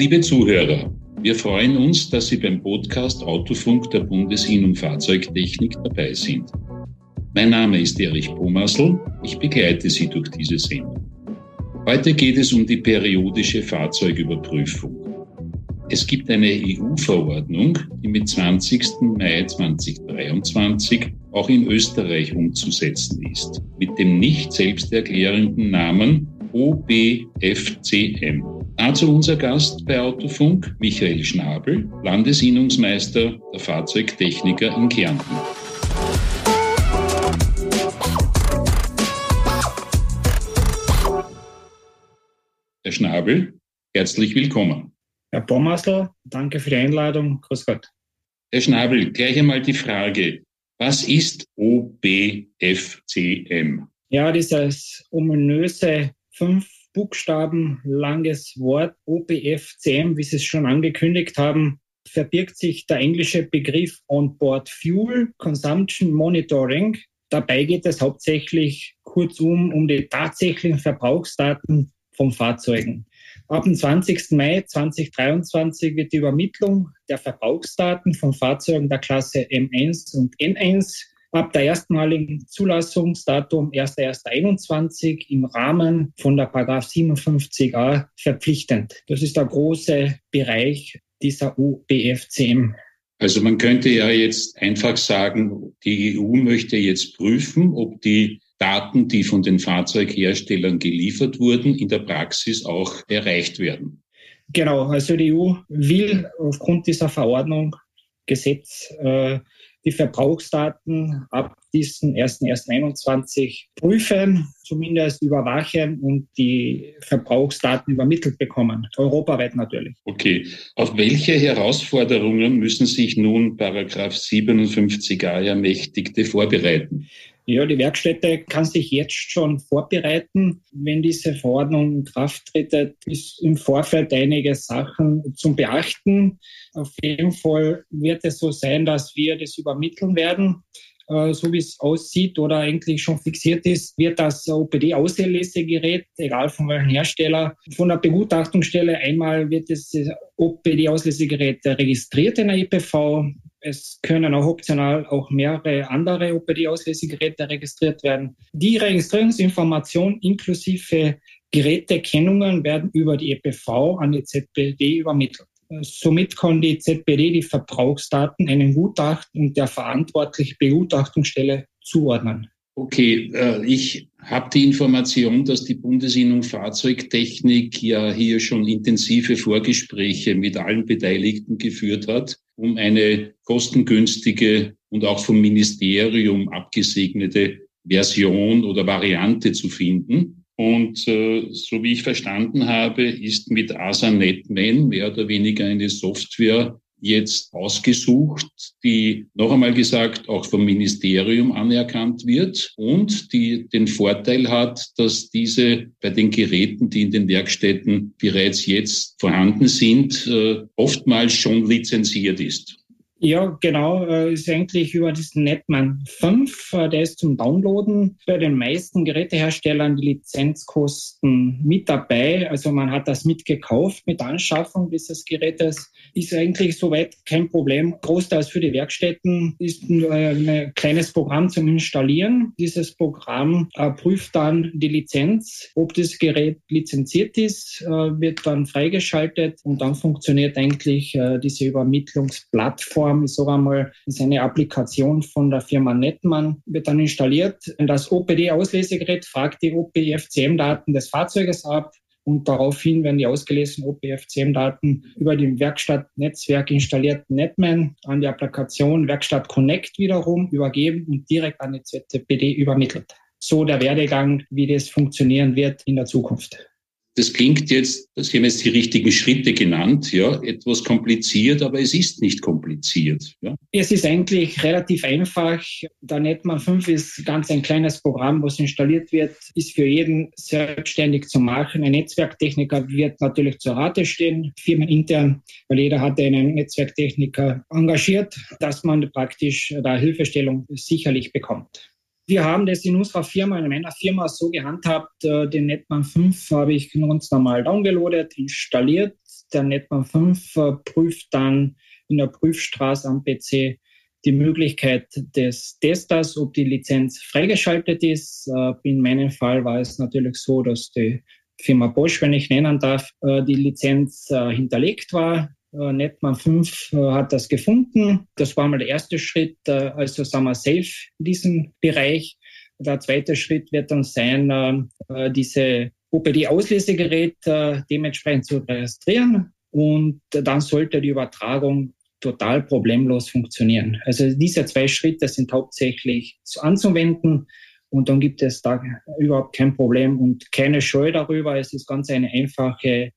Liebe Zuhörer, wir freuen uns, dass Sie beim Podcast Autofunk der Bundesinnung Fahrzeugtechnik dabei sind. Mein Name ist Erich Pomassel, ich begleite Sie durch diese Sendung. Heute geht es um die periodische Fahrzeugüberprüfung. Es gibt eine EU-Verordnung, die mit 20. Mai 2023 auch in Österreich umzusetzen ist, mit dem nicht selbsterklärenden Namen OBFCM. Dazu unser Gast bei Autofunk, Michael Schnabel, Landesinnungsmeister der Fahrzeugtechniker in Kärnten. Herr Schnabel, herzlich willkommen. Herr Bommersl, danke für die Einladung. Grüß Gott. Herr Schnabel, gleich einmal die Frage. Was ist OBFCM? Ja, dieses ominöse fünf Buchstaben langes Wort OBFCM, wie Sie es schon angekündigt haben, verbirgt sich der englische Begriff On-Board Fuel Consumption Monitoring. Dabei geht es hauptsächlich kurzum um die tatsächlichen Verbrauchsdaten von Fahrzeugen. Ab dem 20. Mai 2023 wird die Übermittlung der Verbrauchsdaten von Fahrzeugen der Klasse M1 und N1 ab der erstmaligen Zulassungsdatum 1.1.21 im Rahmen von der Paragraph 57a verpflichtend. Das ist der große Bereich dieser UBFCM. Also man könnte ja jetzt einfach sagen, die EU möchte jetzt prüfen, ob die Daten, die von den Fahrzeugherstellern geliefert wurden, in der Praxis auch erreicht werden. Genau, also die EU will aufgrund dieser Verordnung Gesetz äh, die Verbrauchsdaten ab diesem 1.1.21 prüfen, zumindest überwachen und die Verbrauchsdaten übermittelt bekommen. Europaweit natürlich. Okay. Auf welche Herausforderungen müssen sich nun Paragraph 57a Ermächtigte vorbereiten? Ja, die Werkstätte kann sich jetzt schon vorbereiten. Wenn diese Verordnung in Kraft tritt, ist im Vorfeld einige Sachen zum Beachten. Auf jeden Fall wird es so sein, dass wir das übermitteln werden. Äh, so wie es aussieht oder eigentlich schon fixiert ist, wird das OPD-Auslesegerät, egal von welchem Hersteller, von der Begutachtungsstelle einmal wird das OPD-Auslesegerät registriert in der EPV. Es können auch optional auch mehrere andere OPD-Auslesegeräte registriert werden. Die Registrierungsinformation inklusive Gerätekennungen werden über die EPV an die ZPD übermittelt. Somit kann die ZPD die Verbrauchsdaten einem Gutachten und der verantwortlichen Begutachtungsstelle zuordnen. Okay, äh, ich habe die Information, dass die Bundesinnung Fahrzeugtechnik ja hier schon intensive Vorgespräche mit allen Beteiligten geführt hat, um eine kostengünstige und auch vom Ministerium abgesegnete Version oder Variante zu finden. Und äh, so wie ich verstanden habe, ist mit ASA Netman mehr oder weniger eine Software jetzt ausgesucht, die noch einmal gesagt auch vom Ministerium anerkannt wird und die den Vorteil hat, dass diese bei den Geräten, die in den Werkstätten bereits jetzt vorhanden sind, äh, oftmals schon lizenziert ist. Ja, genau, äh, ist eigentlich über diesen Netman 5, äh, der ist zum Downloaden bei den meisten Geräteherstellern die Lizenzkosten mit dabei. Also man hat das mitgekauft mit Anschaffung dieses Gerätes. Ist eigentlich soweit kein Problem. Großteils für die Werkstätten ist ein kleines Programm zum Installieren. Dieses Programm äh, prüft dann die Lizenz, ob das Gerät lizenziert ist, wird dann freigeschaltet und dann funktioniert eigentlich diese Übermittlungsplattform Plattform ist sogar mal ist eine Applikation von der Firma Netman, wird dann installiert. Das OPD-Auslesegerät fragt die OPFCM-Daten des Fahrzeuges ab und daraufhin werden die ausgelesenen OPFCM-Daten über dem Werkstattnetzwerk installierten Netman an die Applikation Werkstatt Connect wiederum übergeben und direkt an die ZPD übermittelt. So der Werdegang, wie das funktionieren wird in der Zukunft. Das klingt jetzt, Sie haben jetzt die richtigen Schritte genannt, ja, etwas kompliziert, aber es ist nicht kompliziert. Ja. Es ist eigentlich relativ einfach. Der Netman 5 ist ganz ein kleines Programm, was installiert wird, ist für jeden selbstständig zu machen. Ein Netzwerktechniker wird natürlich zur Rate stehen, firmenintern, weil jeder hat einen Netzwerktechniker engagiert, dass man praktisch da Hilfestellung sicherlich bekommt. Wir haben das in unserer Firma, in meiner Firma so gehandhabt, äh, den Netman 5 habe ich ganz normal downgeloadet, installiert. Der Netman 5 äh, prüft dann in der Prüfstraße am PC die Möglichkeit des Testers, ob die Lizenz freigeschaltet ist. Äh, in meinem Fall war es natürlich so, dass die Firma Bosch, wenn ich nennen darf, die Lizenz hinterlegt war. Netman 5 hat das gefunden. Das war mal der erste Schritt. Also sind wir safe in diesem Bereich. Der zweite Schritt wird dann sein, diese OPD-Auslesegerät dementsprechend zu registrieren. Und dann sollte die Übertragung total problemlos funktionieren. Also diese zwei Schritte sind hauptsächlich anzuwenden und dann gibt es da überhaupt kein Problem und keine Scheu darüber. Es ist ganz eine einfache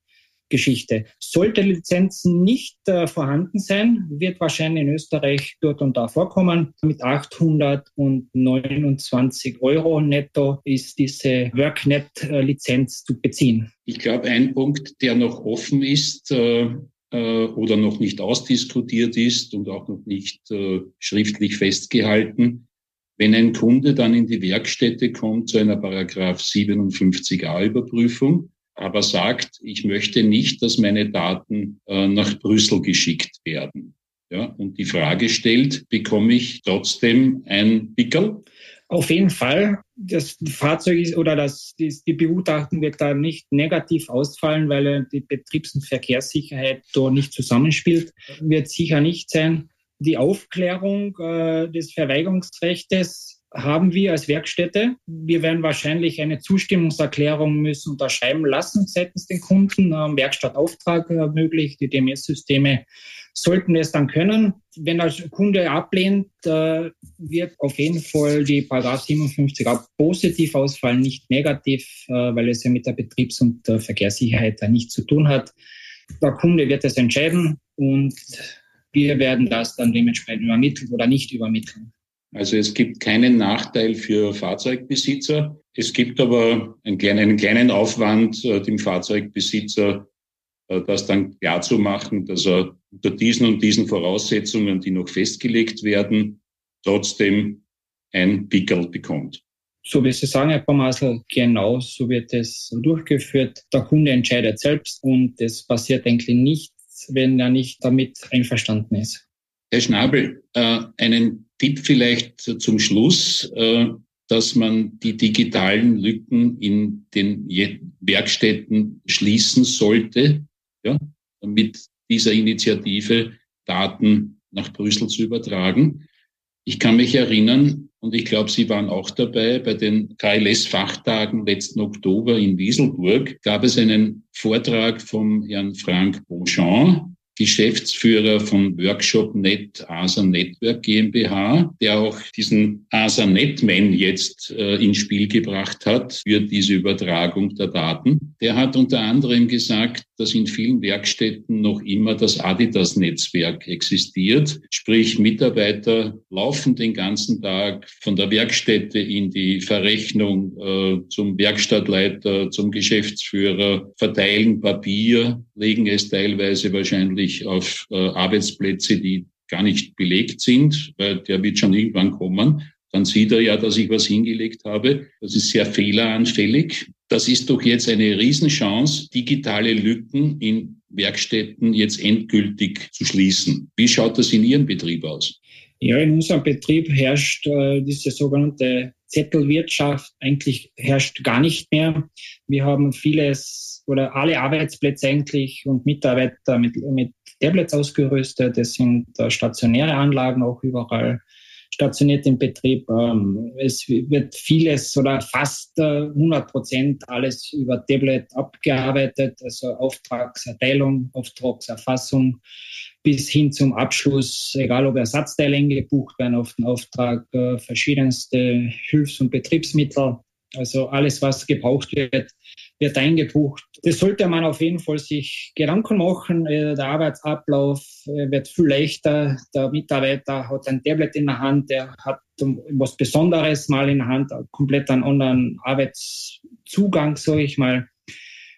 Geschichte. Sollte Lizenzen nicht äh, vorhanden sein, wird wahrscheinlich in Österreich dort und da vorkommen. Mit 829 Euro netto ist diese WorkNet-Lizenz zu beziehen. Ich glaube, ein Punkt, der noch offen ist, äh äh, oder noch nicht ausdiskutiert ist und auch noch nicht äh, schriftlich festgehalten. Wenn ein Kunde dann in die Werkstätte kommt zu einer Paragraph 57a Überprüfung, aber sagt, ich möchte nicht, dass meine Daten äh, nach Brüssel geschickt werden. Ja, und die Frage stellt, bekomme ich trotzdem ein Pickel? Auf jeden Fall. Das Fahrzeug ist oder das, die, die Begutachtung wird da nicht negativ ausfallen, weil die Betriebs- und Verkehrssicherheit da nicht zusammenspielt. Wird sicher nicht sein. Die Aufklärung äh, des Verweigerungsrechts haben wir als Werkstätte. Wir werden wahrscheinlich eine Zustimmungserklärung müssen unterschreiben lassen seitens den Kunden. Ähm, Werkstattauftrag äh, möglich, die DMS-Systeme sollten es dann können. Wenn der Kunde ablehnt, äh, wird auf jeden Fall die Paragraph 57 auch positiv ausfallen, nicht negativ, äh, weil es ja mit der Betriebs- und der Verkehrssicherheit da nichts zu tun hat. Der Kunde wird es entscheiden und wir werden das dann dementsprechend übermitteln oder nicht übermitteln. Also es gibt keinen Nachteil für Fahrzeugbesitzer. Es gibt aber einen kleinen, einen kleinen Aufwand, äh, dem Fahrzeugbesitzer äh, das dann klar zu machen, dass er unter diesen und diesen Voraussetzungen, die noch festgelegt werden, trotzdem ein Pickel bekommt. So wie Sie sagen, Herr Pomasel, genau so wird es durchgeführt. Der Kunde entscheidet selbst und es passiert eigentlich nichts, wenn er nicht damit einverstanden ist. Herr Schnabel, äh, einen Tipp vielleicht zum Schluss, äh, dass man die digitalen Lücken in den Werkstätten schließen sollte, ja, mit dieser Initiative Daten nach Brüssel zu übertragen. Ich kann mich erinnern, und ich glaube, Sie waren auch dabei, bei den KLS-Fachtagen letzten Oktober in Wieselburg gab es einen Vortrag vom Herrn Frank Beauchamp, Geschäftsführer von WorkshopNet ASA Network GmbH, der auch diesen ASA Netman jetzt äh, ins Spiel gebracht hat für diese Übertragung der Daten. Der hat unter anderem gesagt, dass in vielen Werkstätten noch immer das Adidas-Netzwerk existiert. Sprich, Mitarbeiter laufen den ganzen Tag von der Werkstätte in die Verrechnung äh, zum Werkstattleiter, zum Geschäftsführer, verteilen Papier, legen es teilweise wahrscheinlich auf äh, Arbeitsplätze, die gar nicht belegt sind, weil der wird schon irgendwann kommen. Dann sieht er ja, dass ich was hingelegt habe. Das ist sehr fehleranfällig. Das ist doch jetzt eine Riesenchance, digitale Lücken in Werkstätten jetzt endgültig zu schließen. Wie schaut das in Ihrem Betrieb aus? Ja, in unserem Betrieb herrscht äh, diese sogenannte Zettelwirtschaft eigentlich herrscht gar nicht mehr. Wir haben vieles oder alle Arbeitsplätze eigentlich und Mitarbeiter mit, mit Tablets ausgerüstet. Das sind äh, stationäre Anlagen auch überall stationiert im Betrieb. Ähm, es wird vieles oder fast 100 äh, Prozent alles über Tablet abgearbeitet, also Auftragserteilung, Auftragserfassung bis hin zum Abschluss, egal ob Ersatzteile gebucht werden auf den Auftrag, äh, verschiedenste Hilfs- und Betriebsmittel, also alles, was gebraucht wird, wird eingebucht. Das sollte man auf jeden Fall sich Gedanken machen. Äh, der Arbeitsablauf äh, wird viel leichter. Der Mitarbeiter hat ein Tablet in der Hand, der hat was Besonderes mal in der Hand, komplett einen anderen Arbeitszugang, sage ich mal.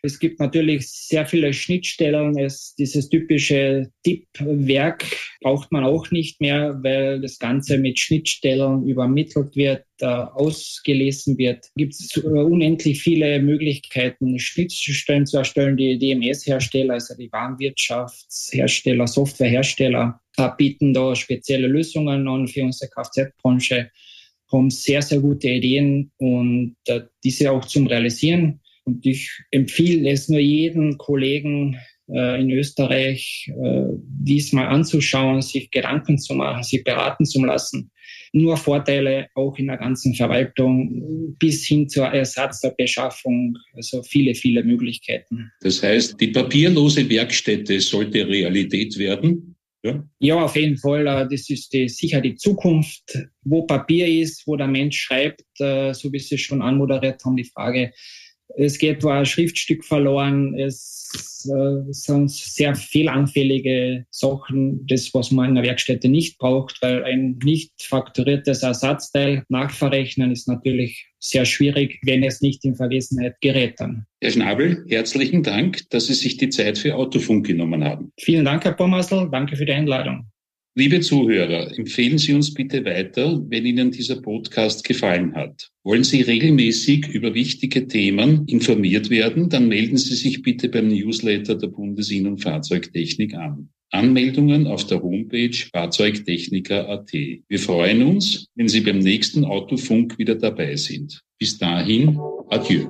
Es gibt natürlich sehr viele Schnittstellen. Es, dieses typische Tippwerk braucht man auch nicht mehr, weil das Ganze mit Schnittstellen übermittelt wird, äh, ausgelesen wird. Gibt es äh, unendlich viele Möglichkeiten, Schnittstellen zu erstellen. Die DMS-Hersteller, also die Warenwirtschaftshersteller, Softwarehersteller, bieten da spezielle Lösungen an für unsere Kfz-Branche, haben sehr, sehr gute Ideen und äh, diese auch zum Realisieren. Und ich empfehle es nur jedem Kollegen, äh, in Österreich äh, diesmal anzuschauen, sich Gedanken zu machen, sich beraten zu lassen. Nur Vorteile auch in der ganzen Verwaltung bis hin zur Ersatzbeschaffung, also viele, viele Möglichkeiten. Das heißt, die papierlose Werkstätte sollte Realität werden. Ja? auf jeden Fall. Äh, das ist die, sicher die Zukunft, wo Papier ist, wo der Mensch schreibt, so wie Sie schon anmoderiert haben, die Frage, es geht ein Schriftstück verloren, es äh, sind sehr fehlanfällige Sachen, das, was man in der Werkstätte nicht braucht, weil ein nicht fakturiertes Ersatzteil nachverrechnen ist natürlich sehr schwierig, wenn es nicht in Vergessenheit gerät dann. Herr Schnabel, herzlichen Dank, dass Sie sich die Zeit für Autofunk genommen haben. Vielen Dank, Herr Pommersl. Danke für die Einladung. Liebe Zuhörer, empfehlen Sie uns bitte weiter, wenn Ihnen dieser Podcast gefallen hat. Wollen Sie regelmäßig über wichtige Themen informiert werden, dann melden Sie sich bitte beim Newsletter der Bundesin- und Fahrzeugtechnik an. Anmeldungen auf der Homepage fahrzeugtechniker.at. Wir freuen uns, wenn Sie beim nächsten Autofunk wieder dabei sind. Bis dahin, adieu.